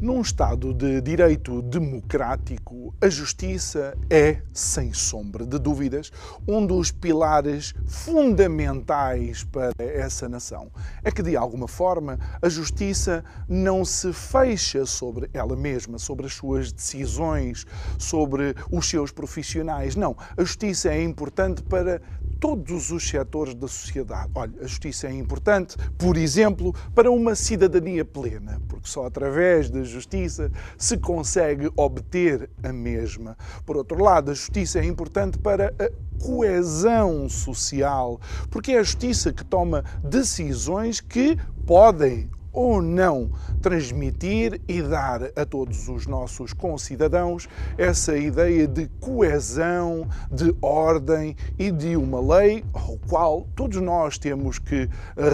Num Estado de direito democrático, a justiça é, sem sombra de dúvidas, um dos pilares fundamentais para essa nação. É que, de alguma forma, a justiça não se fecha sobre ela mesma, sobre as suas decisões, sobre os seus profissionais. Não, a justiça é importante para todos os setores da sociedade. Olha, a justiça é importante, por exemplo, para uma cidadania plena, porque só através da justiça se consegue obter a mesma. Por outro lado, a justiça é importante para a coesão social, porque é a justiça que toma decisões que podem ou não transmitir e dar a todos os nossos concidadãos essa ideia de coesão, de ordem e de uma lei ao qual todos nós temos que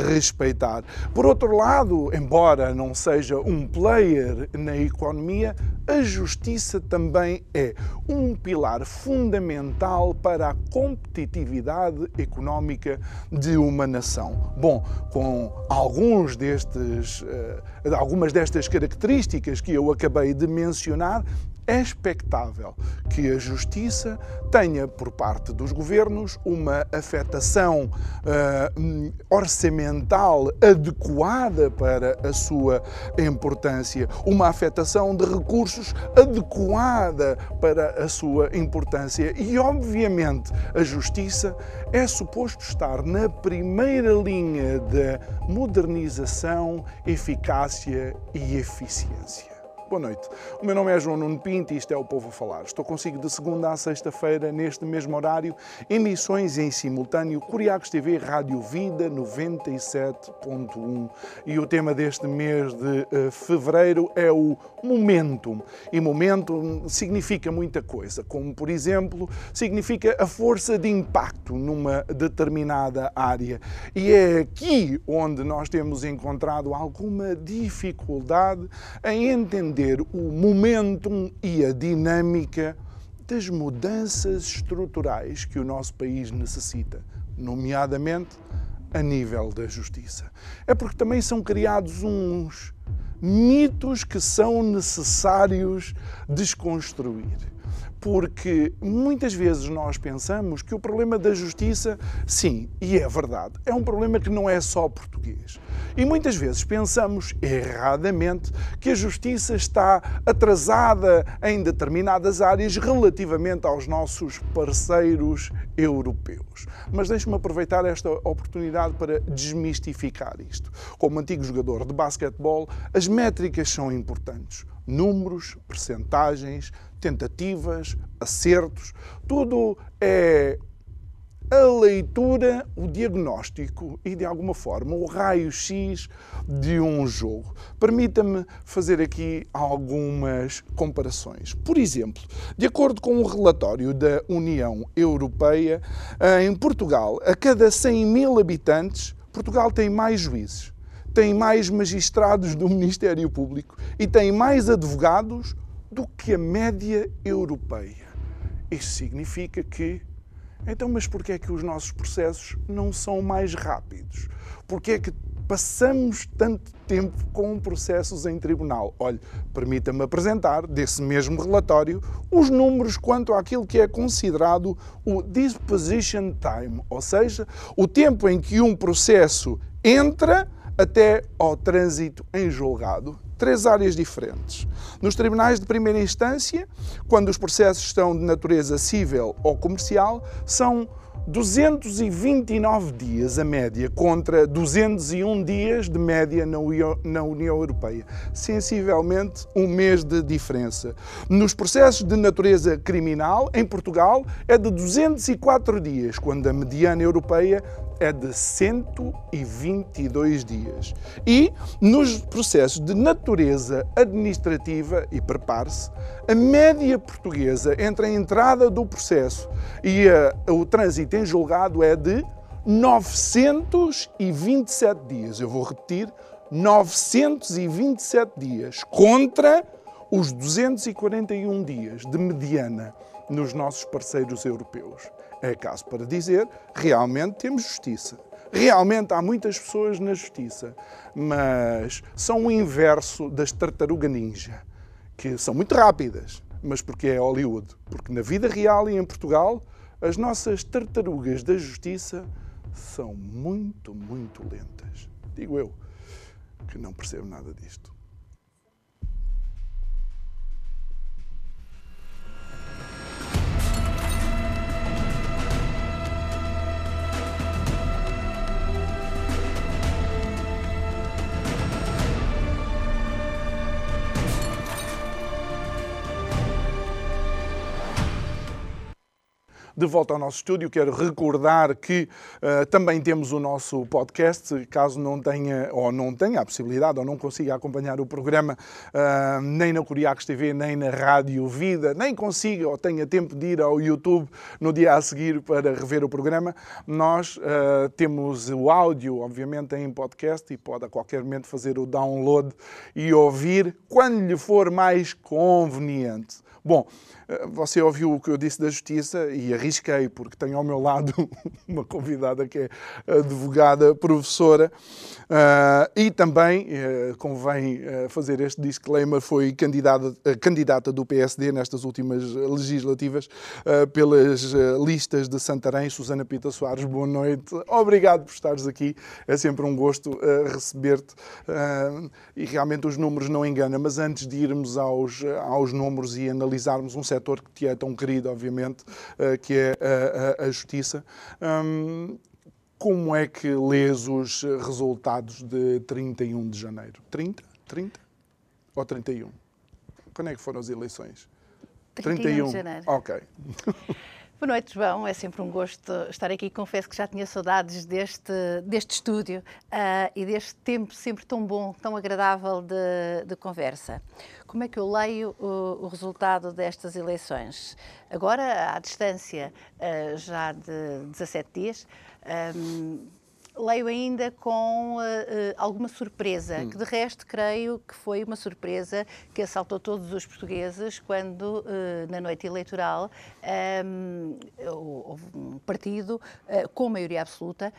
respeitar. Por outro lado, embora não seja um player na economia, a justiça também é um pilar fundamental para a competitividade económica de uma nação. Bom, com alguns destes destas, eh, algumas destas características que eu acabei de mencionar, é expectável que a justiça tenha, por parte dos governos, uma afetação uh, orçamental adequada para a sua importância, uma afetação de recursos adequada para a sua importância. E, obviamente, a justiça é suposto estar na primeira linha da modernização, eficácia e eficiência. Boa noite. O meu nome é João Nuno Pinto e isto é o Povo a Falar. Estou consigo de segunda a sexta-feira, neste mesmo horário, emissões em simultâneo Curiacos TV Rádio Vida 97.1. E o tema deste mês de uh, fevereiro é o Momentum. E Momentum significa muita coisa, como por exemplo, significa a força de impacto numa determinada área. E é aqui onde nós temos encontrado alguma dificuldade em entender entender o momentum e a dinâmica das mudanças estruturais que o nosso país necessita, nomeadamente a nível da justiça. É porque também são criados uns mitos que são necessários desconstruir porque muitas vezes nós pensamos que o problema da justiça, sim, e é verdade, é um problema que não é só português. E muitas vezes pensamos erradamente que a justiça está atrasada em determinadas áreas relativamente aos nossos parceiros europeus. Mas deixe-me aproveitar esta oportunidade para desmistificar isto. Como antigo jogador de basquetebol, as métricas são importantes. Números, percentagens, tentativas, acertos, tudo é a leitura, o diagnóstico e, de alguma forma, o raio-x de um jogo. Permita-me fazer aqui algumas comparações. Por exemplo, de acordo com o um relatório da União Europeia, em Portugal, a cada 100 mil habitantes, Portugal tem mais juízes, tem mais magistrados do Ministério Público e tem mais advogados do que a média europeia. Isto significa que então, mas porquê é que os nossos processos não são mais rápidos? Porquê é que passamos tanto tempo com processos em tribunal? Olhe, permita-me apresentar, desse mesmo relatório, os números quanto àquilo que é considerado o disposition time, ou seja, o tempo em que um processo entra até ao trânsito em julgado três áreas diferentes. Nos tribunais de primeira instância, quando os processos estão de natureza civil ou comercial, são 229 dias a média contra 201 dias de média na União Europeia. Sensivelmente um mês de diferença. Nos processos de natureza criminal, em Portugal, é de 204 dias, quando a mediana europeia é de 122 dias. E nos processos de natureza administrativa, e prepare-se, a média portuguesa entre a entrada do processo e a, o trânsito em julgado é de 927 dias. Eu vou repetir: 927 dias contra os 241 dias de mediana nos nossos parceiros europeus. É caso para dizer, realmente temos justiça. Realmente há muitas pessoas na justiça, mas são o inverso das tartaruga ninja, que são muito rápidas, mas porque é Hollywood. Porque na vida real e em Portugal, as nossas tartarugas da justiça são muito, muito lentas. Digo eu, que não percebo nada disto. De volta ao nosso estúdio. Quero recordar que uh, também temos o nosso podcast, caso não tenha ou não tenha a possibilidade ou não consiga acompanhar o programa uh, nem na Curiacos TV, nem na Rádio Vida, nem consiga ou tenha tempo de ir ao YouTube no dia a seguir para rever o programa, nós uh, temos o áudio, obviamente, em podcast e pode a qualquer momento fazer o download e ouvir quando lhe for mais conveniente. Bom, eh, você ouviu o que eu disse da justiça e arrisquei, porque tenho ao meu lado uma convidada que é advogada, professora, uh, e também, convém fazer este disclaimer, foi candidata, candidata do PSD nestas últimas legislativas pelas listas de Santarém. Susana Pita Soares, boa noite. Obrigado por estares aqui. É sempre um gosto receber-te. e realmente os números não enganam, mas antes de irmos aos, aos números e analisarmos um setor que te é tão querido, obviamente, eh, que é a, a, a justiça. Hum, como é que lês os resultados de 31 de janeiro? 30? 30? Ou 31? Quando é que foram as eleições? 31, 31. de janeiro. Ok. Boa noite, João. É sempre um gosto estar aqui. Confesso que já tinha saudades deste, deste estúdio uh, e deste tempo sempre tão bom, tão agradável de, de conversa. Como é que eu leio o, o, resultado destas eleições? Agora, à distância uh, já de 17 dias, um, leio ainda com uh, uh, alguma surpresa, hum. que de resto creio que foi uma surpresa que assaltou todos os portugueses quando, uh, na noite eleitoral, um, houve um partido com maioria absoluta,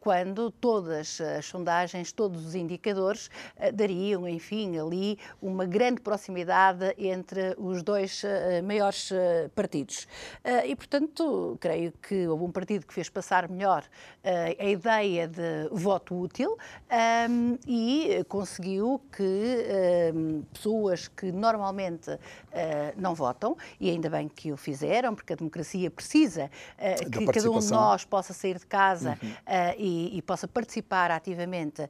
quando todas as sondagens, todos os indicadores dariam, enfim, ali uma grande proximidade entre os dois maiores partidos. e, portanto, creio que houve um partido que fez passar melhor a ideia de voto útil um, e conseguiu que um, pessoas que normalmente uh, não votam, e ainda bem que o fizeram, porque a democracia precisa uh, que cada um de nós possa sair de casa uhum. uh, e, e, possa participar ativamente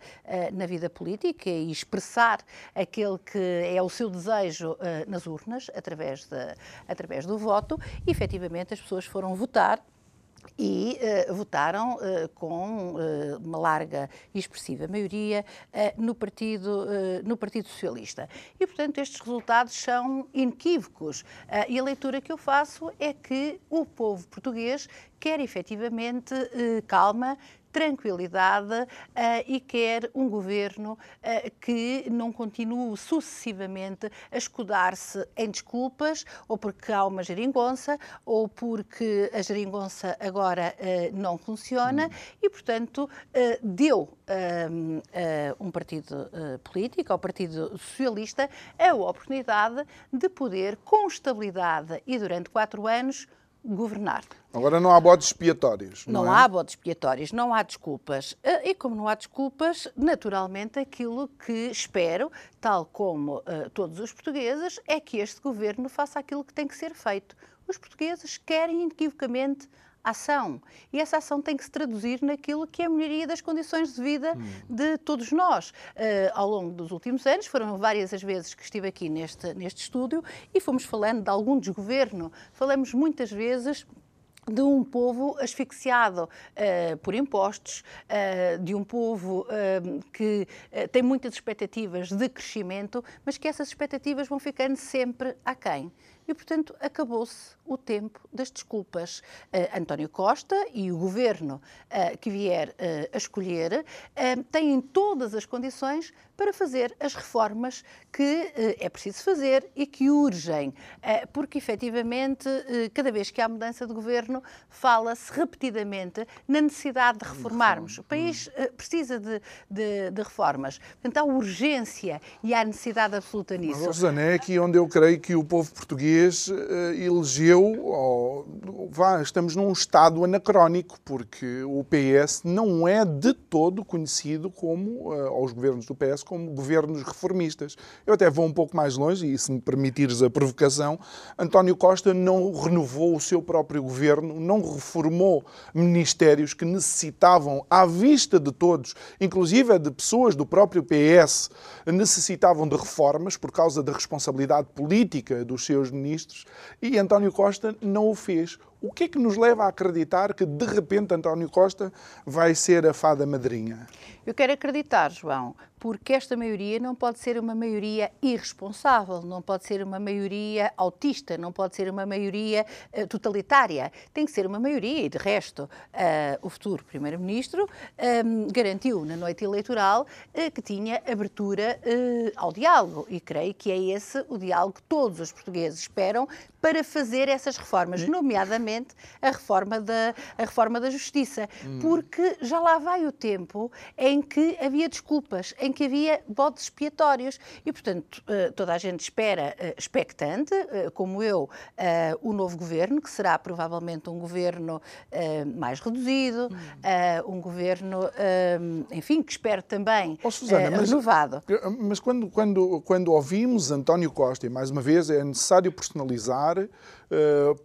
na vida política e expressar aquele que é o seu desejo nas urnas, através, de, através do voto, e efetivamente as pessoas foram votar e uh, votaram uh, com uh, uma larga e expressiva maioria no, partido, no Partido Socialista. E, portanto, estes resultados são inequívocos. e a leitura que eu faço é que o povo português quer efetivamente calma, tranquilidade uh, e quer um governo uh, que não continue sucessivamente a escudar-se em desculpas, ou porque há uma geringonça, ou porque a geringonça agora uh, não funciona, hum. e, portanto, deu um partido político, ao Partido Socialista, a oportunidade de poder, com estabilidade e durante quatro anos, governar. Agora não há bodes expiatórios. Não, não é? há bodes expiatórios, não há desculpas. Eh, e como não há desculpas, naturalmente aquilo que espero, tal como uh, todos os portugueses, é que este governo faça aquilo que tem que ser feito. Os portugueses querem inequivocamente ação. E essa ação tem que se traduzir naquilo que é a melhoria das condições de vida hum. de todos nós. Uh, ao longo dos últimos anos, foram várias as vezes que estive aqui neste, neste estúdio e fomos falando de algum desgoverno. Falamos muitas vezes de um povo asfixiado uh, por impostos, uh, de um povo uh, que tem muitas expectativas de crescimento, mas que essas expectativas vão ficando sempre aquém e, portanto, acabou-se o tempo das desculpas. Uh, António Costa e o governo uh, que vier uh, a escolher têm todas as condições para fazer as reformas que é preciso fazer e que urgem, porque efetivamente, cada vez que há mudança de governo, fala-se repetidamente na necessidade de reformarmos. O país precisa de, de, de, reformas. Portanto, há urgência e há necessidade absoluta nisso. Rosana, é aqui onde eu creio que o povo português elegeu vá, estamos num estado anacrónico, porque o PS não é de todo conhecido como, uh, aos governos do PS, como governos reformistas. Eu até vou um pouco mais longe, e se me permitires a provocação, António Costa não renovou o seu próprio governo, não reformou ministérios que necessitavam, à vista de todos, inclusive de pessoas do próprio PS, necessitavam de reformas por causa da responsabilidade política dos seus ministros, e António Costa não o fez. O que é que nos leva a acreditar que, de repente, António Costa vai ser a fada madrinha? Eu quero acreditar, João, porque esta maioria não pode ser uma maioria irresponsável, não pode ser uma maioria autista, não pode ser uma maioria uh, totalitária. Tem que ser uma maioria, e de resto, uh, o futuro Primeiro-Ministro um, ehm, garantiu na noite eleitoral uh, que tinha abertura ao diálogo, e creio que é esse o diálogo que todos os portugueses esperam para fazer essas reformas, nomeadamente a reforma da, a reforma da Justiça, hum. porque já lá vai o tempo em que havia desculpas, em que havia bodes expiatórios. E, portanto, eh, toda a gente espera, eh, expectante, eh, como eu, o novo governo, que será provavelmente um governo mais reduzido, hum. um governo, enfim, que espero também oh, Susana, mas, renovado. Mas quando, quando, quando ouvimos António Costa, e mais uma vez é necessário personalizar,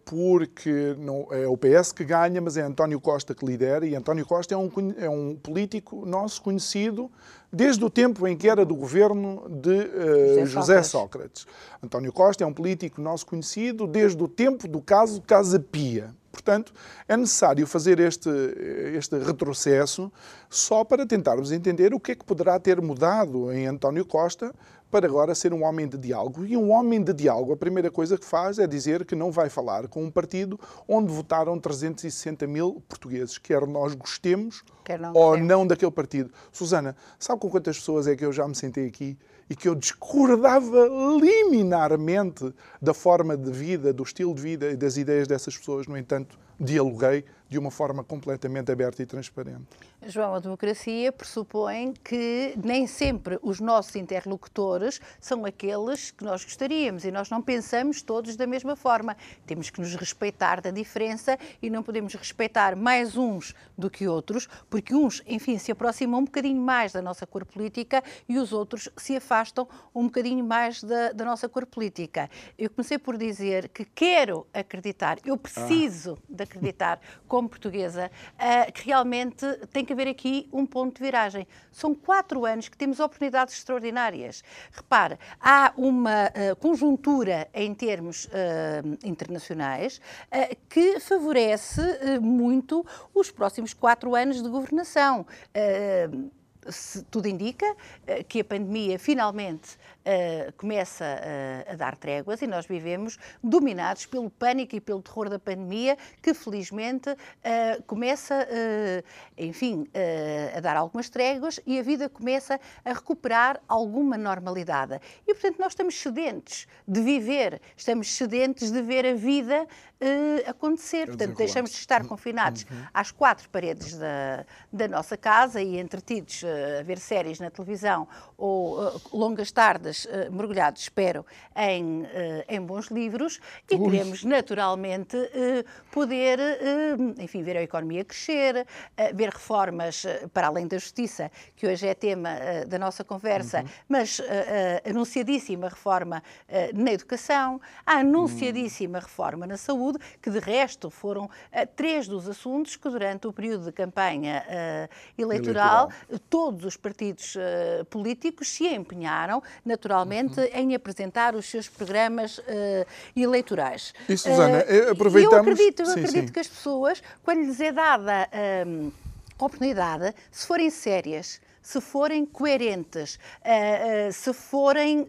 porque não, é o PS que ganha, mas é António Costa que lidera, e António Costa é um, é um político nosso conhecido desde o tempo em que era do governo de uh, José, José Sócrates. Sócrates. António Costa é um político nosso conhecido desde o tempo do caso Casa Pia. Portanto, é necessário fazer este, este retrocesso só para tentarmos entender o que é que poderá ter mudado em António Costa para agora ser um homem de diálogo. E um homem de diálogo, a primeira coisa que faz é dizer que não vai falar com um partido onde votaram 360 mil portugueses, quer nós gostemos não ou não daquele partido. Susana, sabe com quantas pessoas é que eu já me sentei aqui e que eu discordava liminarmente da forma de vida, do estilo de vida e das ideias dessas pessoas, no entanto, dialoguei de uma forma completamente aberta e transparente. João, a democracia pressupõe que nem sempre os nossos interlocutores são aqueles que nós gostaríamos e nós não pensamos todos da mesma forma. Temos que nos respeitar da diferença e não podemos respeitar mais uns do que outros, porque uns, enfim, se aproximam um bocadinho mais da nossa cor política e os outros se afastam um bocadinho mais da, da nossa cor política. Eu comecei por dizer que quero acreditar, eu preciso ah. de acreditar como portuguesa, uh, que realmente tem que haver aqui um ponto de viragem. São quatro anos que temos oportunidades extraordinárias. Repare, há uma uh, conjuntura em termos uh, internacionais que favorece muito os próximos quatro anos de governação tudo indica que a pandemia finalmente uh, começa uh, a dar tréguas e nós vivemos dominados pelo pânico e pelo terror da pandemia, que felizmente uh, começa, enfim, a dar algumas tréguas e a vida começa a recuperar alguma normalidade. E, portanto, nós estamos sedentes de viver, estamos sedentes de ver a vida acontecer. Portanto, deixamos de estar confinados uhum. às quatro paredes da, da nossa casa e entretidos a ver séries na televisão ou longas tardes uh, mergulhados, espero, em, uh, em bons livros e Ui. queremos naturalmente uh, poder, enfim, ver a economia crescer, ver reformas para além da justiça, que hoje é tema da nossa conversa, uhum. mas anunciadíssima reforma na educação, a anunciadíssima uhum. reforma na saúde, que de resto foram três dos assuntos que durante o período de campanha eleitoral, eleitoral. todos os partidos políticos se empenharam, naturalmente, naturalmente, uhum. em apresentar os seus programas uh, eleitorais. E, Susana, uh, aproveitamos... Eu acredito, eu sim, acredito sim. que as pessoas, quando lhes é dada um, a oportunidade, se forem sérias, se forem coerentes, uh, uh, se forem uh,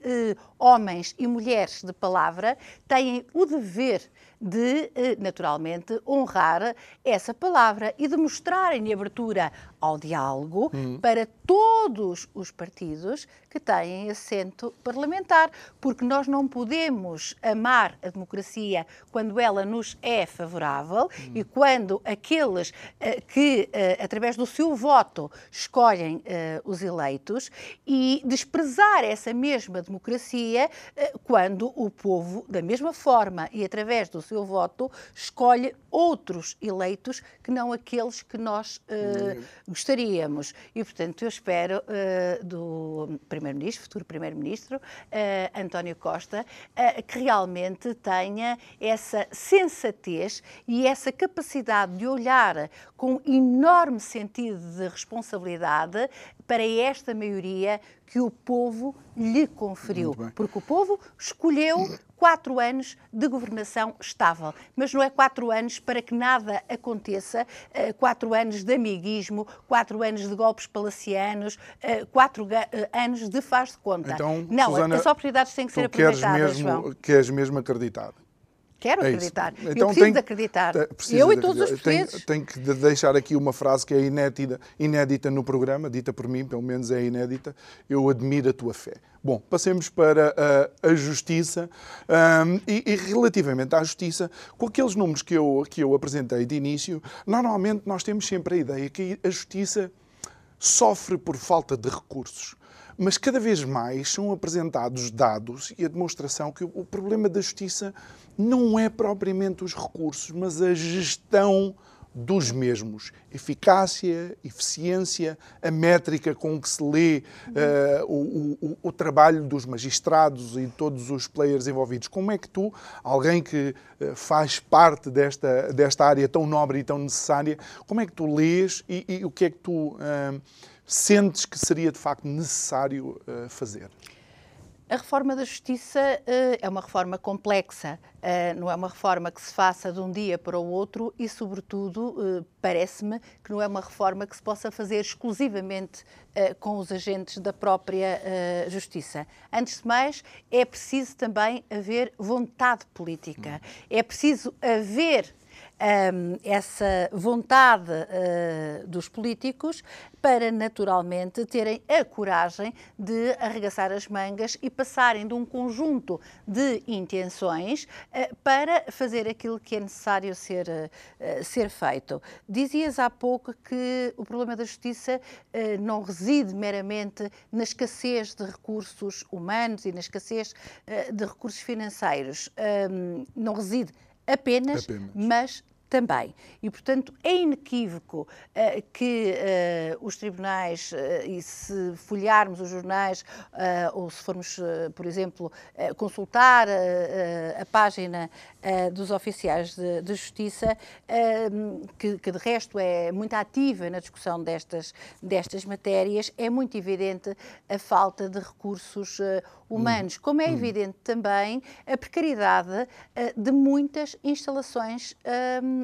homens e mulheres de palavra, têm o dever de, naturalmente, honrar essa palavra e de mostrarem abertura ao diálogo hum. para todos os partidos que têm assento parlamentar, porque nós não podemos amar a democracia quando ela nos é favorável hum. e quando aqueles uh, que, uh, através do seu voto, escolhem uh, os eleitos e desprezar essa mesma democracia quando o povo, da mesma forma e através do seu voto, escolhe outros eleitos que não aqueles que nós hum gostaríamos. E, portanto, eu espero uh, do Primeiro-Ministro, futuro Primeiro-Ministro, uh, António Costa, uh, que realmente tenha essa sensatez e essa capacidade de olhar com enorme sentido de responsabilidade para esta maioria que o povo lhe conferiu. Porque o povo escolheu quatro anos de governação estável. Mas não é quatro anos para que nada aconteça, eh, quatro anos de amiguismo, quatro anos de golpes palacianos, eh, quatro eh, anos de faz de conta. Então, não, Susana, as oportunidades têm que ser aproveitadas, mesmo, João. Queres mesmo acreditar? Quero é acreditar. Então, eu preciso tem, de acreditar. eu e todos os portugueses. Tenho, que deixar aqui uma frase que é inédita, inédita no programa, dita por mim, pelo menos é inédita. Eu admiro a tua fé. Bom, passemos para a, a justiça. Um, e, e, relativamente à justiça, com aqueles números que eu, que eu apresentei de início, normalmente nós temos sempre a ideia que a justiça sofre por falta de recursos mas cada vez mais são apresentados dados e a demonstração que o problema da justiça não é propriamente os recursos, mas a gestão dos mesmos. Eficácia, eficiência, a métrica com que se lê uh, o, o, o, trabalho dos magistrados e todos os players envolvidos. Como é que tu, alguém que uh, faz parte desta, desta área tão nobre e tão necessária, como é que tu lês e, e o que é que tu uh, sentes que seria de facto necessário fazer? A reforma da Justiça uh, é uma reforma complexa, uh, não é uma reforma que se faça de um dia para o outro e, sobretudo, uh, parece-me que não é uma reforma que se possa fazer exclusivamente com os agentes da própria Justiça. Antes de mais, é preciso também haver vontade política, é preciso haver um, essa vontade uh, dos políticos para, naturalmente, terem a coragem de arregaçar as mangas e passarem de um conjunto de intenções uh, para fazer aquilo que é necessário ser, uh, ser feito. Dizias há pouco que o problema da justiça não reside meramente na escassez de recursos humanos e na escassez de recursos financeiros. Um, não reside apenas, apenas. mas também. E, portanto, é inequívoco uh, que uh, os tribunais, uh, e se folhearmos os jornais, ou se formos, por exemplo, consultar a página dos oficiais de, de justiça, que, que, de resto é muito ativa na discussão destas, destas matérias, é muito evidente a falta de recursos humanos, hum. como é hum. evidente também a precariedade de muitas instalações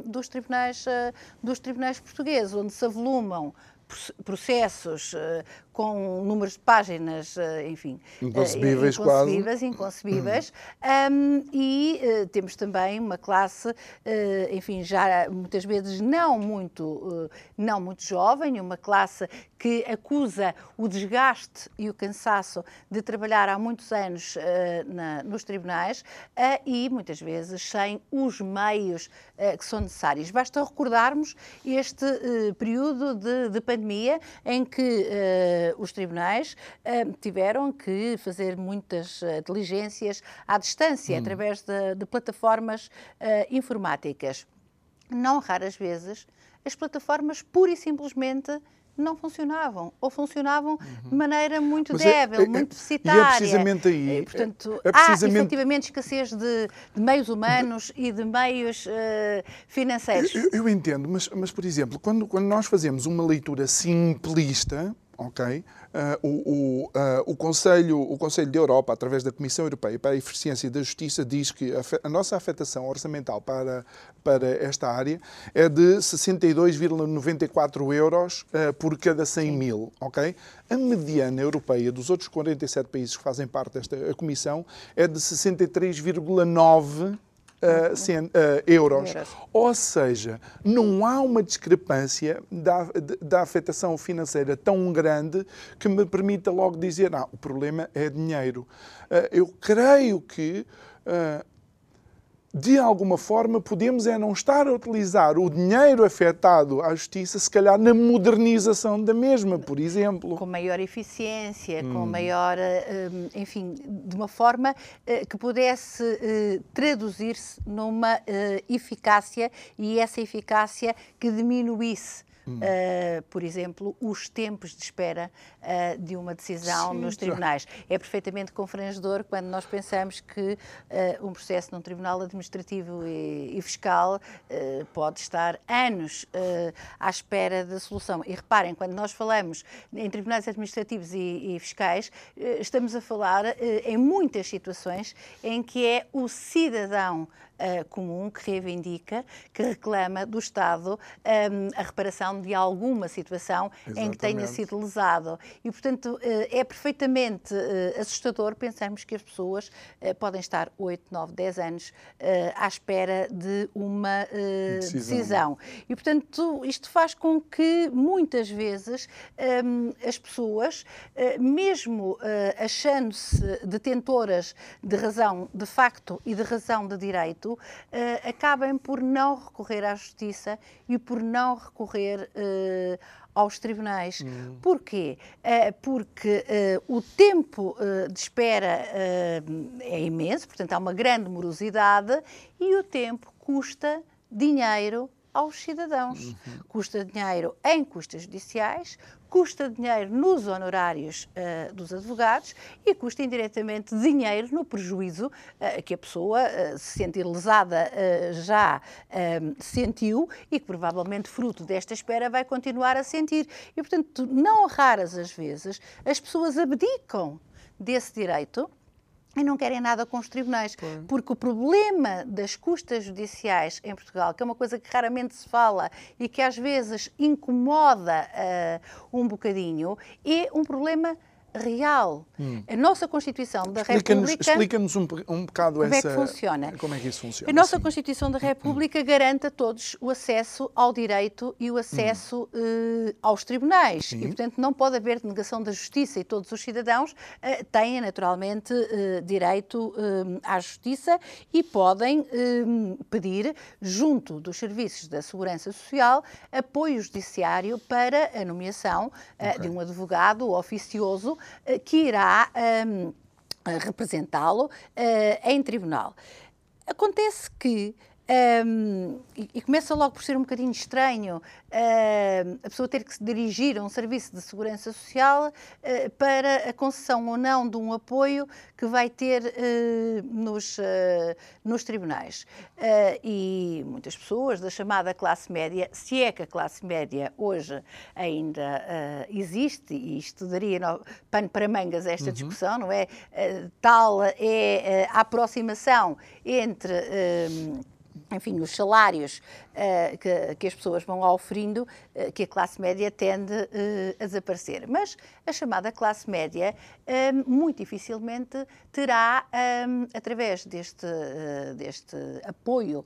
dos tribunais, dos tribunais portugueses, onde se avolumam processos uh, com números de páginas, uh, enfim, inconcebíveis, uh, inconcebíveis, inconcebíveis. Um, e temos também uma classe, enfim, já muitas vezes não muito, não muito jovem, uma classe que acusa o desgaste e o cansaço de trabalhar há muitos anos na, nos tribunais e muitas vezes sem os meios que são necessários. Basta recordarmos este período de, de pandemia em que uh, os tribunais uh, tiveram que fazer muitas uh, diligências à distância, hum. através de, de plataformas informáticas. Não raras vezes, as plataformas pura e simplesmente não funcionavam, ou funcionavam uhum. de maneira muito Mas é, débil, é, é, muito deficitária. E é precisamente aí. E, portanto, é precisamente... há efetivamente escassez de, de meios humanos de... e de meios uh, financeiros. Eu, eu, entendo, mas, mas, por exemplo, quando, quando nós fazemos uma leitura simplista, ok? Uh, o, uh, o, Conselho, o Conselho da Europa, através da Comissão Europeia para a Eficiência da Justiça, diz que a, a nossa afetação orçamental para, para esta área é de 62,94 euros uh, por cada 100 mil, ok? A mediana europeia dos outros 47 países que fazem parte desta Comissão é de 63,9 uh, cent, uh, euros. euros. Ou seja, não há uma discrepância da, da afetação financeira tão grande que me permita logo dizer, ah, o problema é dinheiro. Uh, eu creio que de alguma forma, podemos é não estar a utilizar o dinheiro afetado à justiça, se calhar na modernização da mesma, por exemplo. Com maior eficiência, hum. com maior, eh, enfim, de uma forma eh, que pudesse eh, traduzir-se numa eficácia e essa eficácia que diminuísse Uh, por exemplo, os tempos de espera uh, de uma decisão Sim, nos tribunais. É perfeitamente confrangedor quando nós pensamos que uh, um processo num tribunal administrativo e, e fiscal pode estar anos à espera da solução. E reparem, quando nós falamos em tribunais administrativos e, e fiscais, estamos a falar em muitas situações em que é o cidadão uh, comum que reivindica, que reclama do Estado um, a reparação de alguma situação Exatamente. em que tenha sido lesado. E, portanto, uh, é perfeitamente uh, assustador pensarmos que as pessoas podem estar 8, 9, 10 anos à espera de uma decisão. decisão. E, portanto, isto faz com que muitas vezes um, as pessoas, mesmo achando-se detentoras de razão de facto e de razão de direito, uh, acabem por não recorrer à justiça e por não recorrer uh, aos tribunais. Hum. Porquê? Uh, porque o tempo de espera é imenso, portanto há uma grande morosidade e o tempo custa dinheiro aos cidadãos. Uhum. Custa dinheiro em custas judiciais, custa dinheiro nos honorários uh, dos advogados e custa indiretamente dinheiro no prejuízo uh, que a pessoa, uh, se sentir lesada, já sentiu e que provavelmente, fruto desta espera, vai continuar a sentir. E, portanto, não raras as vezes, as pessoas abdicam desse direito e não querem nada com os tribunais. Claro. Porque o problema das custas judiciais em Portugal, que é uma coisa que raramente se fala e que às vezes incomoda uh, um bocadinho, é um problema real. Hum. A nossa Constituição da República... Explica-nos um, um bocado como essa... É que funciona? Como é que isso funciona? A nossa. Constituição da República hum. garante a todos o acesso ao direito e o acesso hum. uh, aos tribunais. Sim. E, portanto, não pode haver negação da justiça e todos os cidadãos uh, têm, naturalmente, uh, direito à justiça e podem pedir, junto dos serviços da Segurança Social, apoio judiciário para a nomeação okay. de um advogado oficioso que irá um, ehm, representá-lo uh, em tribunal. Acontece que um, e, e, começa logo por ser um bocadinho estranho uh, a pessoa ter que se dirigir a um serviço de segurança social uh, para a concessão ou não de um apoio que vai ter uh, nos, nos tribunais. e muitas pessoas da chamada classe média, se é que a classe média hoje ainda existe, e isto daria no, pano para mangas esta uhum. discussão, não é? tal é a aproximação entre enfim, os salários uh, que, que, as pessoas vão oferindo, uh, que a classe média tende uh, a desaparecer. Mas a chamada classe média muito dificilmente terá, um, através deste, deste apoio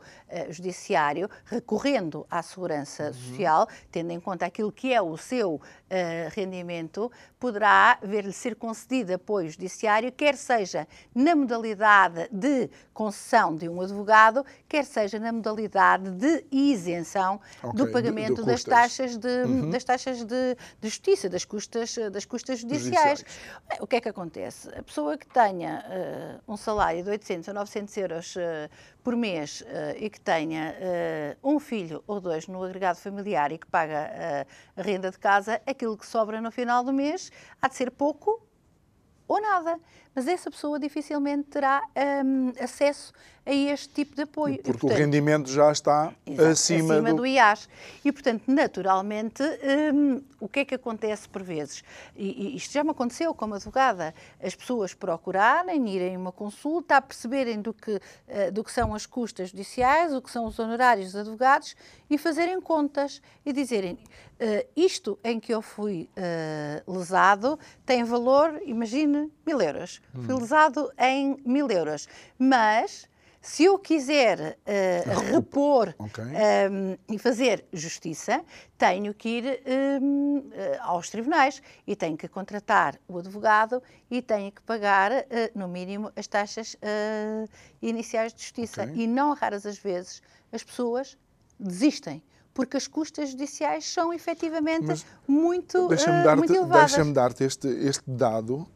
judiciário, recorrendo à segurança uhum. social, tendo em conta aquilo que é o seu rendimento, poderá ver-lhe ser concedido apoio judiciário, quer seja na modalidade de concessão de um advogado, quer seja na modalidade de isenção okay, do pagamento das taxas de, uhum. das taxas de, de, justiça, das custas, das custas judiciais. judiciais. O que é que acontece? A pessoa que tenha uh, um salário de 800 a 900 euros uh, por mês uh, e que tenha um filho ou dois no agregado familiar e que paga a renda de casa, aquilo que sobra no final do mês há de ser pouco ou nada. Mas essa pessoa dificilmente terá um, acesso a este tipo de apoio. Porque e, portanto, o rendimento já está exato, acima, acima do... do... IAS. E, portanto, naturalmente, hum, o que é que acontece por vezes? E, e, isto já me aconteceu como advogada. As pessoas procurarem, irem a uma consulta, a perceberem do que, uh, do que são as custas judiciais, o que são os honorários dos advogados e fazerem contas e dizerem uh, isto em que eu fui uh, lesado tem valor, imagine, mil euros. Hum. Fui lesado em mil euros. Mas se eu quiser uh, repor okay. um, ehm, e fazer justiça, tenho que ir um, ehm, aos tribunais e tenho que contratar o advogado e tenho que pagar, uh, no mínimo, as taxas uh, iniciais de justiça. Okay. E não raras as vezes as pessoas desistem porque as custas judiciais são efetivamente Mas muito, deixa-me dar muito elevadas. Deixa-me dar-te este, este dado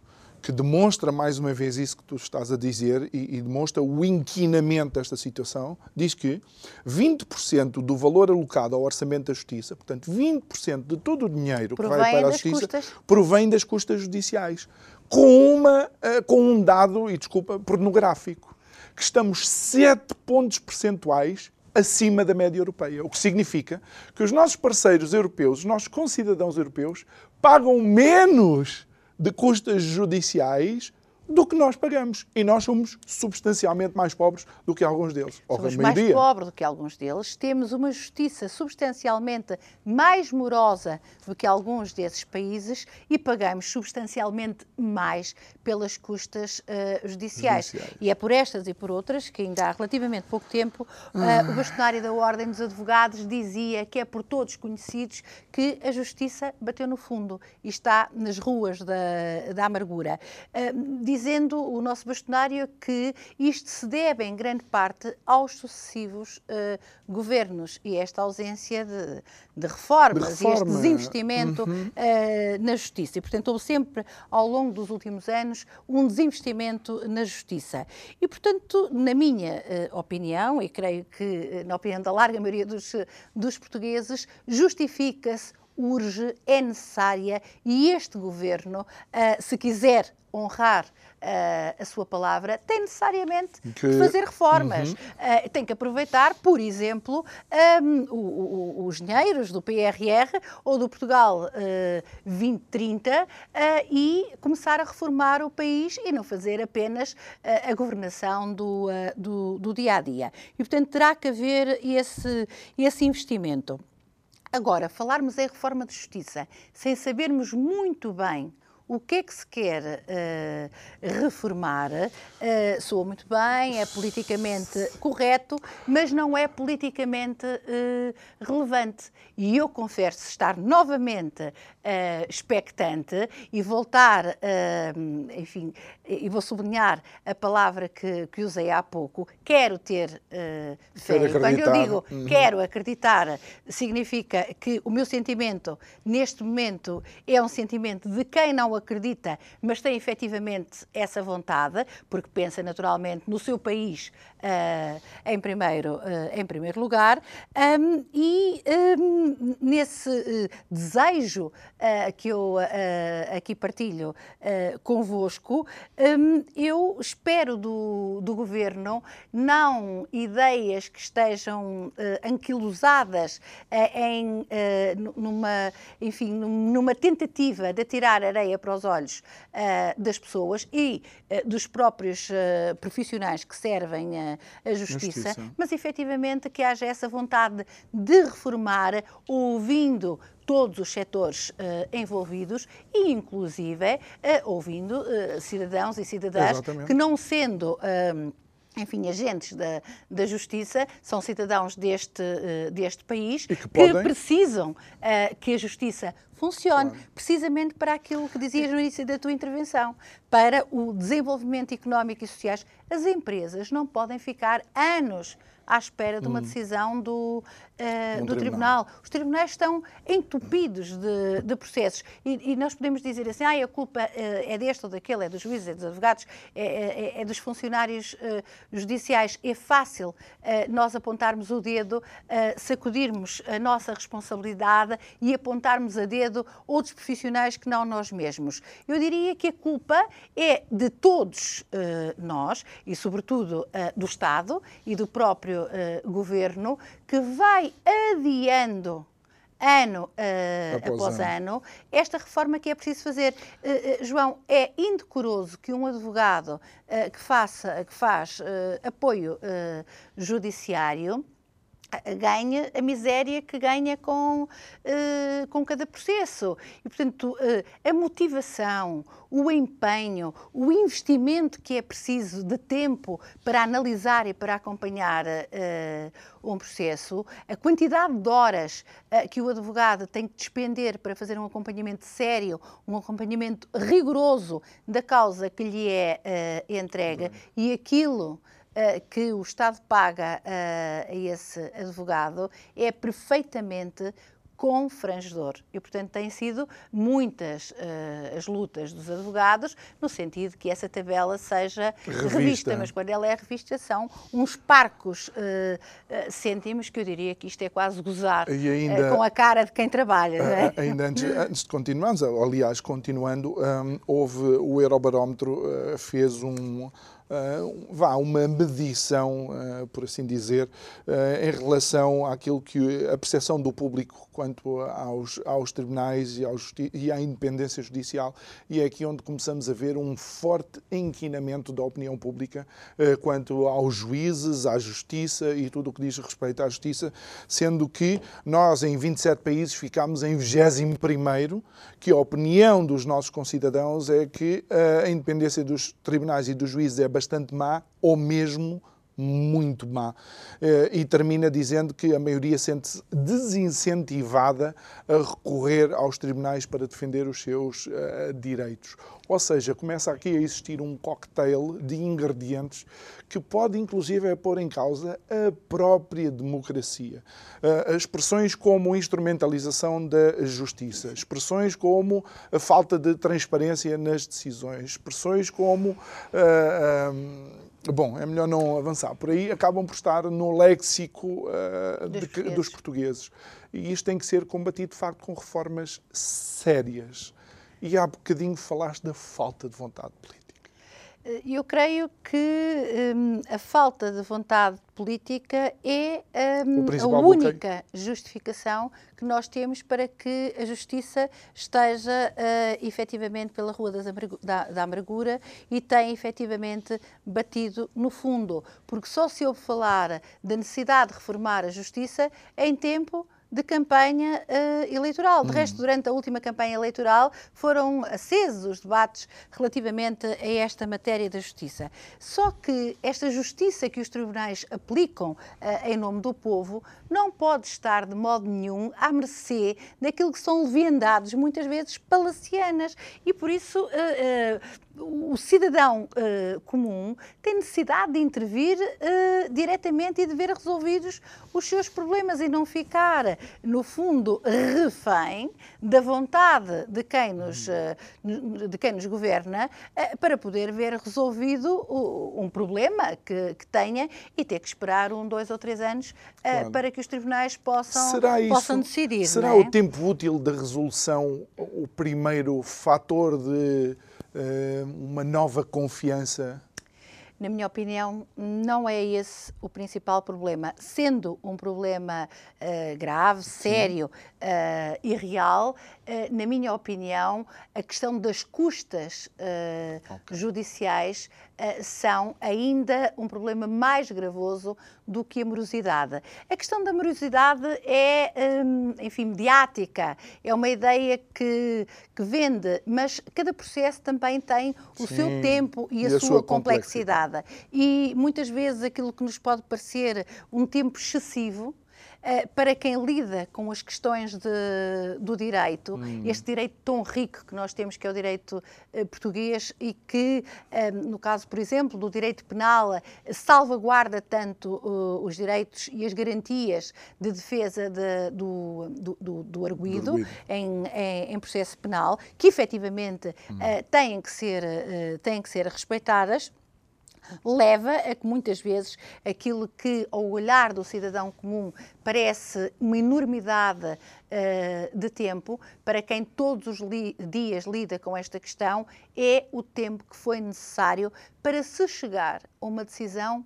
que demonstra mais uma vez isso que tu estás a dizer e, e demonstra o inquinamento desta situação, diz que 20% do valor alocado ao orçamento da justiça, portanto 20% de todo o dinheiro provém que vai para a justiça, custas. provém das custas judiciais, com, uma, eh, com um dado, e desculpa, pornográfico, que estamos 7 pontos percentuais acima da média europeia, o que significa que os nossos parceiros europeus, os nossos concidadãos europeus, pagam menos de custas judiciais do que nós pagamos. E nós somos substancialmente mais pobres do que alguns deles. Somos mais pobres do que alguns deles. Temos uma justiça substancialmente mais morosa do que alguns desses países e pagamos substancialmente mais pelas custas uh, judiciais. judiciais. E é por estas e por outras que ainda há relativamente pouco tempo uh, ah. o bastonário da Ordem dos Advogados dizia que é por todos conhecidos que a justiça bateu no fundo e está nas ruas da, da amargura. Uh, dizendo o nosso bastonário que isto se deve em grande parte aos sucessivos uh, governos e esta ausência de, de reformas de reforma. e este desinvestimento uhum. uh, na justiça. E, portanto, houve sempre, ao longo dos últimos anos, um desinvestimento na justiça. E, portanto, na minha uh, opinião, e creio que na opinião da larga maioria dos, dos portugueses, justifica-se urge, é necessária e este governo, se quiser honrar uh, a sua palavra, tem necessariamente que... de fazer reformas. Uhum. Uh, tem que aproveitar, por exemplo, um, o, o, os dinheiros do PRR ou do Portugal uh, 2030 e começar a reformar o país e não fazer apenas a governação do, do, do, dia a dia. E, portanto, terá que haver esse, esse investimento. Agora, falarmos em reforma de justiça sem sabermos muito bem o que é que se quer uh, reformar. Uh, soa muito bem, é politicamente correto, mas não é politicamente uh, relevante. E eu confesso estar novamente expectante e voltar, enfim, e vou sublinhar a palavra que, que usei há pouco, quero ter fé. Quando eu digo uhum. quero acreditar, significa que o meu sentimento neste momento é um sentimento de quem não acredita, mas tem efetivamente essa vontade, porque pensa naturalmente no seu país uh, em, primeiro, uh, em primeiro lugar, um, e um, nesse uh, desejo que eu aqui partilho convosco, um, eu espero do, do governo não ideias que estejam anquilosadas em numa, enfim, numa tentativa de tirar areia para os olhos das pessoas e dos próprios profissionais que servem a, justiça, justiça, mas efetivamente que haja essa vontade de reformar, ouvindo todos os setores uh, envolvidos e, inclusive, uh, ouvindo uh, cidadãos e cidadãs Exatamente. que, não sendo enfim, agentes da, da justiça, são cidadãos deste, deste país que, que, precisam uh, que a justiça funcione, claro. precisamente para aquilo que dizias no início da tua intervenção, para o desenvolvimento económico e social. As empresas não podem ficar anos à espera de uma hum. decisão do, uh, do tribunal. Os tribunais estão entupidos de, de processos e, e, nós podemos dizer assim, ah, a culpa uh, é deste ou daquele, é dos juízes, é dos advogados, é, é, é dos funcionários uh, judiciais. É fácil nós apontarmos o dedo, sacudirmos a nossa responsabilidade e apontarmos a dedo outros profissionais que não nós mesmos. Eu diria que a culpa é de todos nós e, sobretudo, do Estado e do próprio governo que vai adiando ano uh, após, após ano. ano. esta reforma que é preciso fazer. Uh, uh, João, é indecoroso que um advogado que, faça, que faz apoio judiciário ganha a miséria que ganha com, uh, com cada processo. E, portanto, uh, a motivação, o empenho, o investimento que é preciso de tempo para analisar e para acompanhar uh, um processo, a quantidade de horas que o advogado tem que despender para fazer um acompanhamento sério, um acompanhamento rigoroso da causa que lhe é entregue e aquilo que o Estado paga uh, a esse advogado é perfeitamente confrangedor. E, portanto, têm sido muitas uh, as lutas dos advogados no sentido que essa tabela seja revista. revista. Mas quando ela é revista, são uns parcos uh, uh, cêntimos que eu diria que isto é quase gozar ainda, com a cara de quem trabalha. É? Ainda antes, antes, de continuarmos, aliás, continuando, um, houve o Eurobarómetro fez um uh, vá, uma medição, uh, por assim dizer, uh, em relação àquilo que a percepção do público quanto aos, aos tribunais e, aos, e à independência judicial. E é aqui onde começamos a ver um forte inquinamento da opinião pública quanto aos juízes, à justiça e tudo o que diz respeito à justiça, sendo que nós, em 27 países, ficámos em 21 que a opinião dos nossos concidadãos é que a independência dos tribunais e dos juízes é bastante bastante má ou mesmo muito má. Eh, e termina dizendo que a maioria sente-se desincentivada a recorrer aos tribunais para defender os seus uh, direitos. Ou seja, começa aqui a existir um cocktail de ingredientes que pode, inclusive, pôr em causa a própria democracia. Uh, expressões como instrumentalização da justiça, expressões como a falta de transparência nas decisões, expressões como. Uh, Bom, é melhor não avançar por aí, acabam por estar no léxico uh, dos, de, portugueses. dos, portugueses. E isto tem que ser combatido, de facto, com reformas sérias. E há bocadinho falaste da falta de vontade política. Eh, eu creio que um, a falta de vontade política é um, a única justificação que nós temos para que a justiça esteja uh, efetivamente pela Rua da, da Amargura e tenha efetivamente batido no fundo. Porque só se ouve falar da necessidade de reformar a justiça em tempo de campanha uh, eleitoral. De resto, durante a última campanha eleitoral foram acesos os debates relativamente a esta matéria da justiça. Só que esta justiça que os tribunais aplicam uh, em nome do povo não pode estar de modo nenhum à mercê daquilo que são leviandades, muitas vezes palacianas. E por isso. Uh, o cidadão uh, comum tem necessidade de intervir uh, diretamente e de ver resolvidos os seus problemas e não ficar, no fundo, refém da vontade de quem nos, uh, de quem nos governa para poder ver resolvido um problema que, que, tenha e ter que esperar um, dois ou três anos claro. para que os tribunais possam, será isso, possam decidir. Será é? o tempo útil da resolução o primeiro fator de eh, uma nova confiança? Na minha opinião, não é esse o principal problema. Sendo um problema uh, grave, sério uh, e real, uh, na minha opinião, a questão das custas okay. judiciais são ainda um problema mais gravoso do que a morosidade. A questão da morosidade é, um, enfim, mediática, é uma ideia que, que vende, mas cada processo também tem o Sim, seu tempo e, e a, a, sua, complexidade. complexidade. E muitas vezes aquilo que nos pode parecer um tempo excessivo eh, para quem lida com as questões de, do direito, hum. este direito tão rico que nós temos, que é o direito uh, português e que, uh, no caso, por exemplo, do direito penal, salvaguarda tanto os direitos e as garantias de defesa de, do, do, do, do, arguído, do em, em, em, processo penal, que efetivamente hum. têm, que ser, têm que ser respeitadas leva a que muitas vezes aquilo que ao olhar do cidadão comum parece uma enormidade uh, de tempo, para quem todos os li dias lida com esta questão, é o tempo que foi necessário para se chegar a uma decisão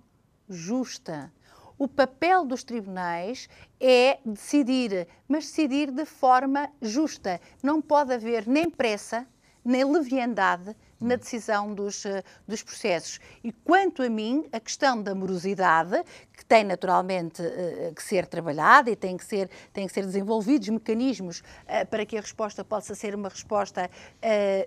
justa. O papel dos tribunais é decidir, mas decidir de forma justa. Não pode haver nem pressa, nem leviandade na decisão dos, eh, dos processos. E quanto a mim, a questão da morosidade, que tem naturalmente uh, que ser trabalhada e tem que ser, tem que ser desenvolvidos mecanismos uh, para que a resposta possa ser uma resposta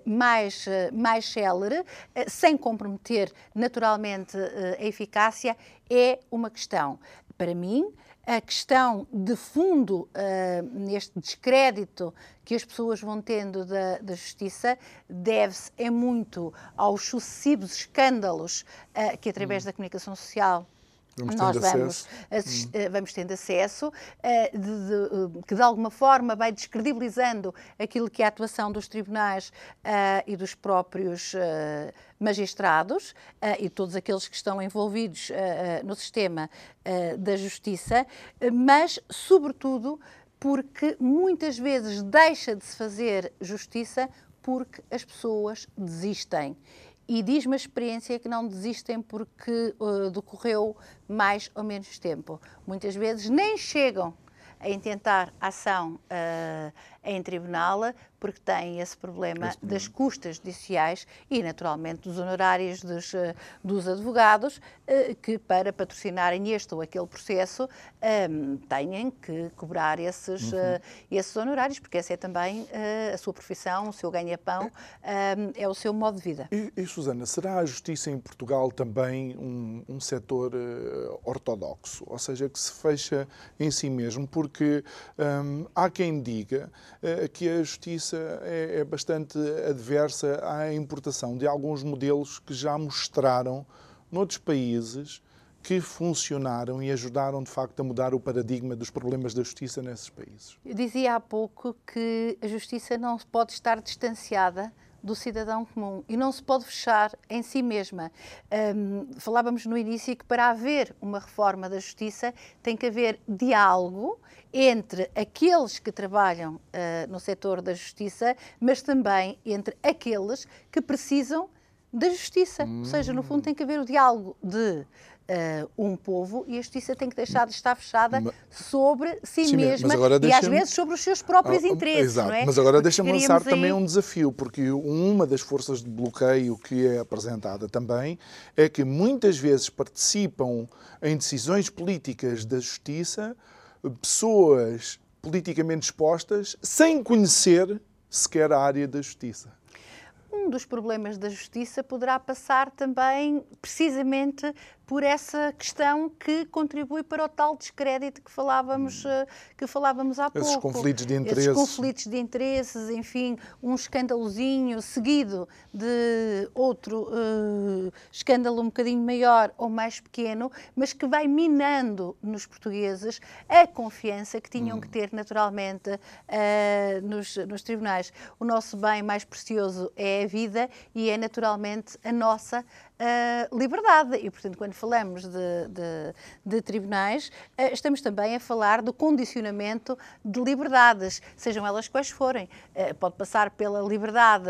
mais, mais célere, sem comprometer naturalmente a eficácia, é uma questão. Para mim, a questão de fundo uh, neste descrédito que as pessoas vão tendo da, da justiça deve-se é muito aos sucessivos escândalos uh, que através hum. da comunicação social Vamos nós vamos, assist, hum. vamos tendo acesso, uh, de, de, uh, que de alguma forma vai descredibilizando aquilo que é a atuação dos tribunais e dos próprios magistrados e todos aqueles que estão envolvidos no sistema da justiça, mas, sobretudo, porque muitas vezes deixa de se fazer justiça porque as pessoas desistem. E diz-me a experiência que não desistem porque uh, decorreu mais ou menos tempo. Muitas vezes nem chegam a intentar ação uh, em tribunal, porque tem esse problema esse das custas judiciais e, naturalmente, dos honorários dos, eh, dos advogados, eh, que para patrocinarem este ou aquele processo ehm, têm que cobrar esses, uhum. Eh, esses honorários, porque essa é também a sua profissão, o seu ganha-pão, ehm, é o seu modo de vida. E, e, Susana, será a justiça em Portugal também um, um setor uh, ortodoxo, ou seja, que se fecha em si mesmo? Porque ehm, há quem diga que a justiça é, é bastante adversa à importação de alguns modelos que já mostraram noutros países que funcionaram e ajudaram de facto a mudar o paradigma dos problemas da justiça nesses países. Eu dizia há pouco que a justiça não pode estar distanciada do cidadão comum e não se pode fechar em si mesma. Um, falávamos no início que para haver uma reforma da justiça tem que haver diálogo entre aqueles que trabalham uh, no setor da justiça, mas também entre aqueles que precisam da justiça. Hum. Ou seja, no fundo, tem que haver o diálogo de uh, um povo e a justiça tem que deixar de estar fechada sobre si Sim, mesma e às vezes sobre os seus próprios ah, interesses. Exato, é? mas agora deixa-me lançar aí... também um desafio, porque uma das forças de bloqueio que é apresentada também é que muitas vezes participam em decisões políticas da justiça pessoas politicamente expostas sem conhecer sequer a área da justiça um dos problemas da justiça poderá passar também precisamente por essa questão que contribui para o tal descrédito que falávamos, hum. eh, que falávamos há Esses pouco. conflitos de interesses. Esses conflitos de interesses, enfim, um escandalozinho seguido de outro uh, escândalo um bocadinho maior ou mais pequeno, mas que vai minando nos portugueses a confiança que tinham hum. que ter naturalmente uh, nos, nos tribunais. O nosso bem mais precioso é a vida e é naturalmente a nossa uh, liberdade. E, portanto, quando falamos de, de, de tribunais, uh, estamos também a falar do condicionamento de liberdades, sejam elas quais forem. Uh, pode passar pela liberdade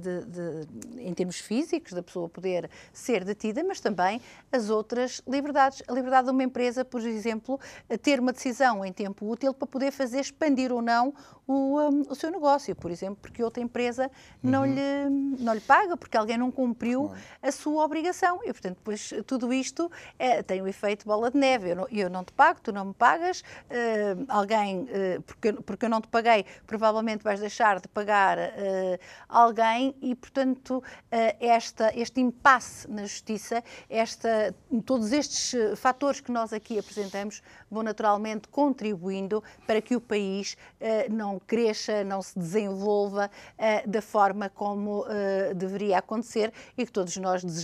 de, em termos físicos, da pessoa poder ser detida, mas também as outras liberdades. A liberdade de uma empresa, por exemplo, ter uma decisão em tempo útil para poder fazer expandir ou não o, um, o seu negócio, por exemplo, porque outra empresa não, uhum. lhe, não lhe paga, porque alguém não cumpriu a sua obrigação. E, portanto, depois tudo isto é, tem o efeito bola de neve. Eu não, eu não te pago, tu não me pagas, uh, alguém, uh, porque, porque eu não te paguei, provavelmente vais deixar de pagar uh, alguém e, portanto, esta, este impasse na justiça, esta, todos estes fatores que nós aqui apresentamos vão naturalmente contribuindo para que o país não cresça, não se desenvolva da forma como deveria acontecer e que todos nós desejamos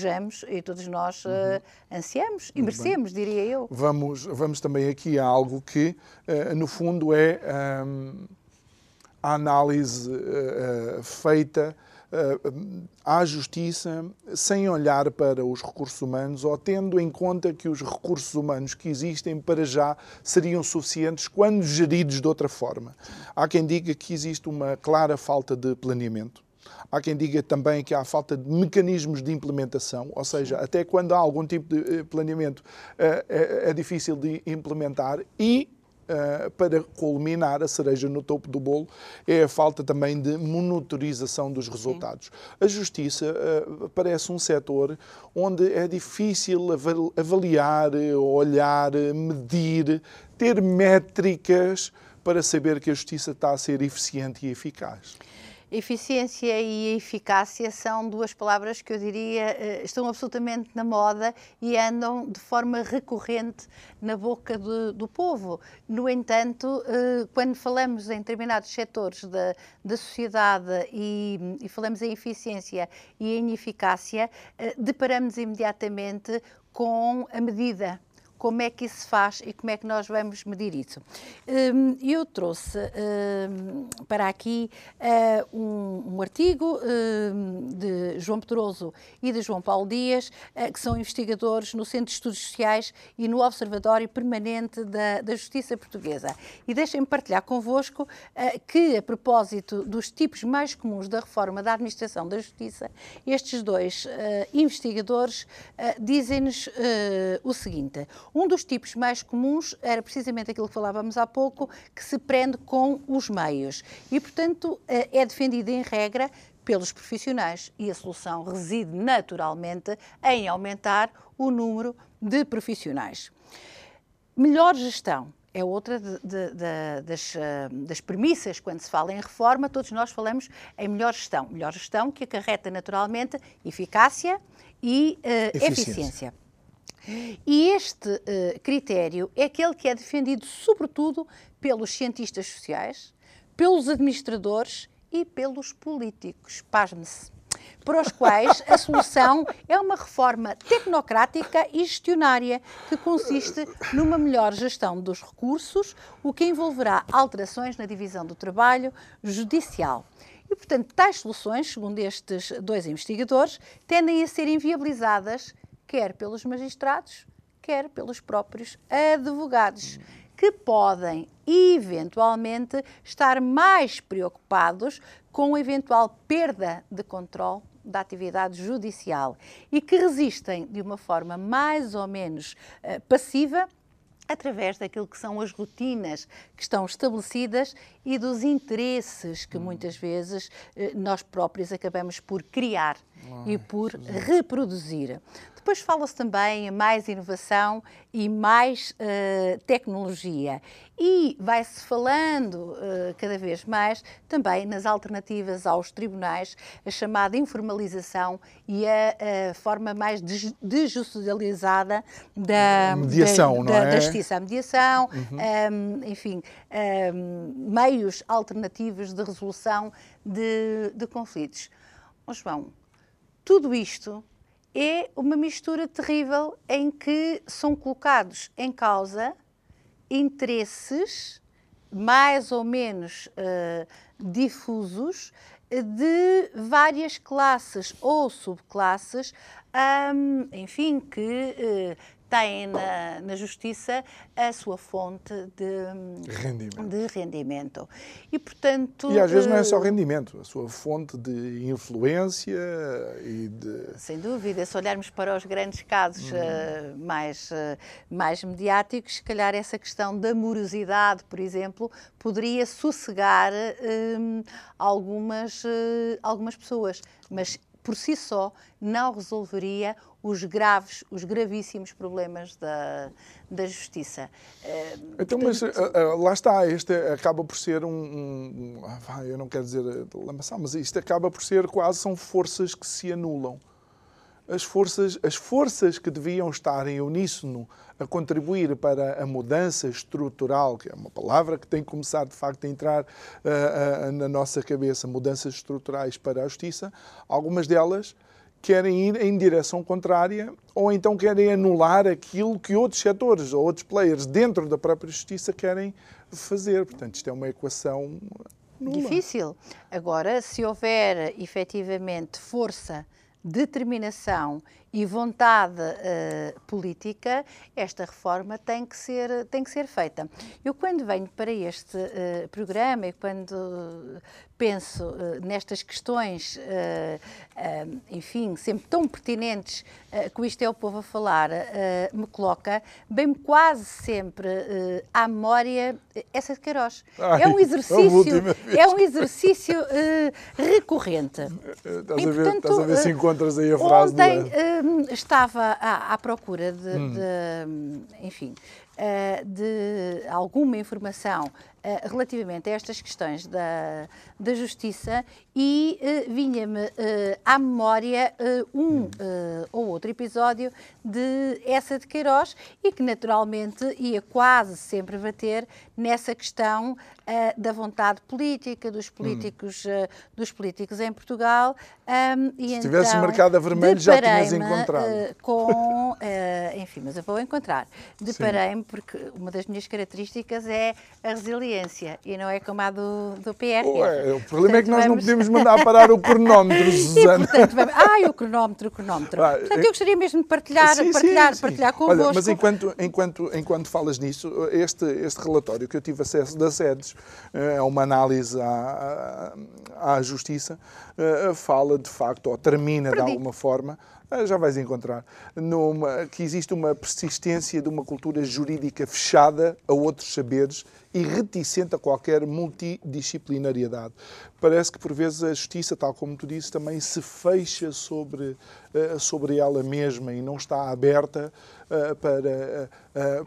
e todos nós uh, ansiamos e merecemos, diria eu. Vamos, vamos também aqui a algo que, no fundo, é um, a análise feita à justiça sem olhar para os recursos humanos ou tendo em conta que os recursos humanos que existem para já seriam suficientes quando geridos de outra forma. Há quem diga que existe uma clara falta de planeamento. Há quem diga também que há falta de mecanismos de implementação, ou seja, até quando há algum tipo de eh, planeamento é, é difícil de implementar e Uh, para culminar a cereja no topo do bolo é a falta também de monitorização dos resultados. Sim. A justiça uh, parece um setor onde é difícil avaliar, olhar, medir, ter métricas para saber que a justiça está a ser eficiente e eficaz. Eficiência e eficácia são duas palavras que eu diria eh, estão absolutamente na moda e andam de forma recorrente na boca do, do povo. No entanto, eh, quando falamos em determinados setores da, da sociedade e, e falamos em eficiência e em eficácia, eh, deparamos imediatamente com a medida como é que isso faz e como é que nós vamos medir isso. Hum, eu trouxe hum, para aqui eh, um, artigo hum, de João Pedroso e de João Paulo Dias, eh, que são investigadores no Centro de Estudos Sociais e no Observatório Permanente da, da Justiça Portuguesa. E deixem-me partilhar convosco eh, que, a propósito dos tipos mais comuns da reforma da administração da justiça, estes dois investigadores dizem-nos o seguinte: um dos tipos mais comuns era precisamente aquilo que falávamos há pouco, que se prende com os meios. E, portanto, eh, é defendido em regra pelos profissionais e a solução reside naturalmente em aumentar o número de profissionais. Melhor gestão é outra de, de, de, das, eh, das, premissas quando se fala em reforma, todos nós falamos em melhor gestão. Melhor gestão que acarreta naturalmente eficácia e uh, eficiência. eficiência. E este uh, critério é aquele que é defendido, sobretudo, pelos cientistas sociais, pelos administradores e pelos políticos. Pasme-se. Para os quais a solução é uma reforma tecnocrática e gestionária que consiste numa melhor gestão dos recursos, o que envolverá alterações na divisão do trabalho judicial. E, portanto, tais soluções, segundo estes dois investigadores, tendem a ser inviabilizadas quer pelos magistrados, quer pelos próprios advogados, que podem eventualmente estar mais preocupados com a eventual perda de controle da atividade judicial e que resistem de uma forma mais ou menos uh, passiva através daquilo que são as rotinas que estão estabelecidas e dos interesses que hum. muitas vezes eh, nós próprios acabamos por criar E por reproduzir. Depois fala-se também em mais inovação e mais uh, tecnologia. E vai-se falando uh, cada vez mais também nas alternativas aos tribunais, a chamada informalização e a, a forma mais desjudicializada da mediação, da, da, é? da, justiça. A mediação, uhum. um, ehm, enfim, um, ehm, meios alternativos de resolução de, de conflitos. Oh, João, tudo isto é uma mistura terrível em que são colocados em causa interesses mais ou menos uh, difusos de várias classes ou subclasses, um, enfim, que uh, têm na, na, justiça a sua fonte de rendimento. de rendimento. E, portanto... E às vezes não é só eh, rendimento, a sua fonte de influência e de... Sem dúvida, se olharmos para os grandes casos uhum. uh, mais, uh, mais mediáticos, se calhar essa questão da morosidade, por exemplo, poderia sossegar uh, algumas, algumas pessoas, mas por si só não resolveria os graves, os gravíssimos problemas da, da justiça. Eh, então, mas uh, uh, lá está, este acaba por ser um, um, um eu não quero dizer lamaçal, mas isto acaba por ser quase são forças que se anulam. As forças, as forças que deviam estar em uníssono a contribuir para a mudança estrutural, que é uma palavra que tem que começar de facto a entrar uh, na nossa cabeça, mudanças estruturais para a justiça, algumas delas querem ir em direção contrária ou então querem anular aquilo que outros setores ou outros players dentro da própria justiça querem fazer. Portanto, isto é uma equação nula. Difícil. Agora, se houver efetivamente força, determinação e vontade uh, política, esta reforma tem que ser, tem que ser feita. Eu, quando venho para este uh, programa e quando penso uh, nestas questões, enfim, sempre tão pertinentes que Isto é o Povo a falar, me coloca, bem quase sempre à memória essa de Queiroz. Ai, é um exercício, é um exercício recorrente. Estás, e, a ver, portanto, estás a ver se encontras aí a frase ontem. Estava à, à procura de, hum. de enfim, uh, de alguma informação uh, relativamente a estas questões da, da justiça e uh, vinha-me à memória um ou outro episódio de essa de Queiroz e que naturalmente ia quase sempre bater nessa questão da vontade política dos políticos, hum. dos políticos em Portugal. Um, Se tivesses então, marcado a vermelho já tinhas encontrado. com, enfim, mas eu vou encontrar. Deparei-me porque uma das minhas características é a resiliência e não é como a do, do PR. Ué, o problema portanto, é que nós vamos... não podemos mandar parar o cronómetro, Susana. E, portanto, vamos... Ai, o cronómetro, o cronómetro. Ah, portanto, eu gostaria mesmo de partilhar, sim, partilhar, sim, sim. partilhar convosco. Olha, mas enquanto, enquanto, enquanto falas nisso, este, este relatório que eu tive acesso da SEDES, é uma análise à, à, à Justiça, eh, fala de facto, ou termina Perdi. de alguma forma, já vais encontrar, numa, que existe uma persistência de uma cultura jurídica fechada a outros saberes e reticente a qualquer multidisciplinariedade. Parece que, por vezes, a justiça, tal como tu disse, também se fecha sobre, ah, sobre ela mesma e não está aberta ah, para,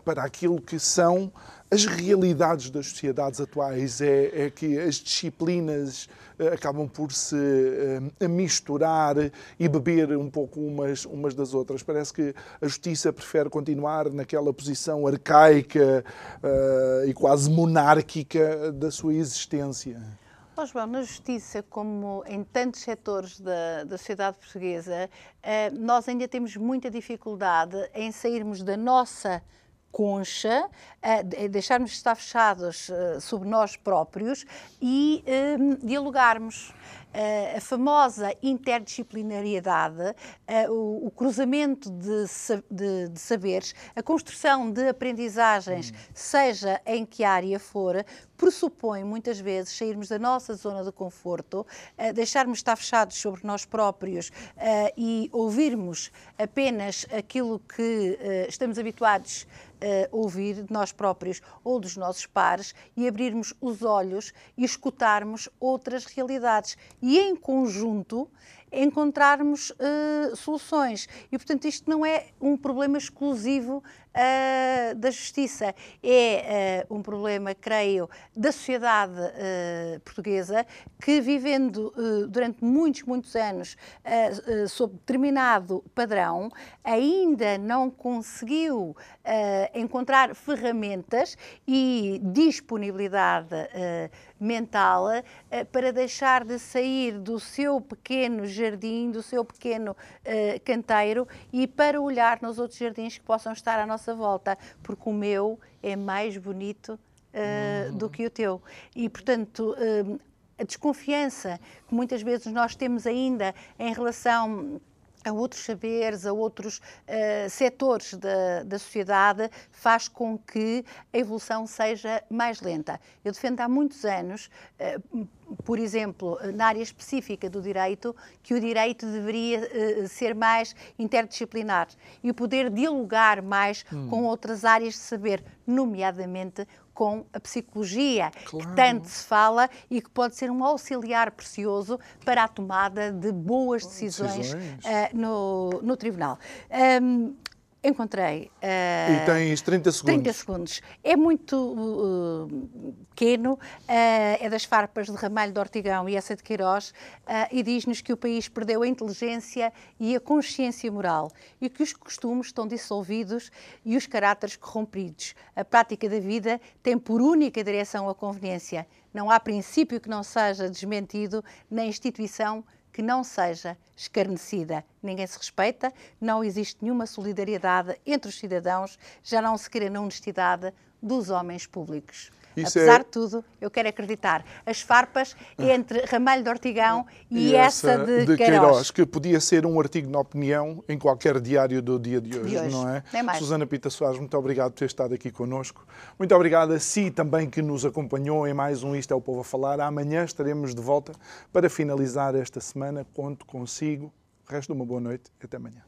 para aquilo que são as realidades das sociedades atuais. É, é que as disciplinas eh, acabam por se uh, misturar e beber um pouco umas, umas das outras. Parece que a justiça prefere continuar naquela posição arcaica uh, e quase monárquica da sua existência. Oh, João, na justiça, como em tantos setores da, da sociedade portuguesa, nós ainda temos muita dificuldade em sairmos da nossa concha, uh, deixarmos de estar fechados uh, sobre nós próprios e dialogarmos. A famosa interdisciplinariedade, o, cruzamento de, de, de, saberes, a construção de aprendizagens, hum. seja em que área for, pressupõe muitas vezes sairmos da nossa zona de conforto, deixarmos de estar fechados sobre nós próprios e ouvirmos apenas aquilo que estamos habituados uh, ouvir de nós próprios ou dos nossos pares e abrirmos os olhos e escutarmos outras realidades. E em conjunto encontrarmos uh, soluções. E, portanto, isto não é um problema exclusivo uh, da justiça, é uh, um problema, creio, da sociedade portuguesa que, vivendo durante muitos, muitos anos sob determinado padrão, ainda não conseguiu encontrar ferramentas e disponibilidade mental uh, para deixar de sair do seu pequeno jardim, do seu pequeno uh, canteiro e para olhar nos outros jardins que possam estar à nossa volta, porque o meu é mais bonito uh, uhum. do que o teu. E, portanto, a desconfiança que muitas vezes nós temos ainda em relação a outros saberes, a outros uh, setores da, da sociedade, faz com que a evolução seja mais lenta. Eu defendo há muitos anos, uh, por exemplo, na área específica do direito, que o direito deveria uh, ser mais interdisciplinar e poder dialogar mais hum. com outras áreas de saber, nomeadamente com a psicologia, claro. que tanto se fala e que pode ser um auxiliar precioso para a tomada de boas decisões, decisões. Uh, no, no tribunal. Um, Encontrei. Uh, e tens 30 segundos. 30 segundos. É muito uh, pequeno, uh, é das farpas de Ramalho de Ortigão e essa de Queiroz, e diz-nos que o país perdeu a inteligência e a consciência moral e que os costumes estão dissolvidos e os caráteres corrompidos. A prática da vida tem por única direção a conveniência. Não há princípio que não seja desmentido na instituição que não seja escarnecida. Ninguém se respeita, não existe nenhuma solidariedade entre os cidadãos, já não se crê na honestidade dos homens públicos. Isso Apesar é... de tudo, eu quero acreditar. As farpas entre Ramalho de Ortigão e, e essa, essa, de, de Queiroz. Queiroz. Que podia ser um artigo na opinião em qualquer diário do dia de hoje, de hoje. não é? é Susana Pita Soares, muito obrigado por ter estado aqui connosco. Muito obrigado a si também que nos acompanhou em mais um Isto é o Povo a Falar. Amanhã estaremos de volta para finalizar esta semana. Conto consigo. O resto de uma boa noite e até amanhã.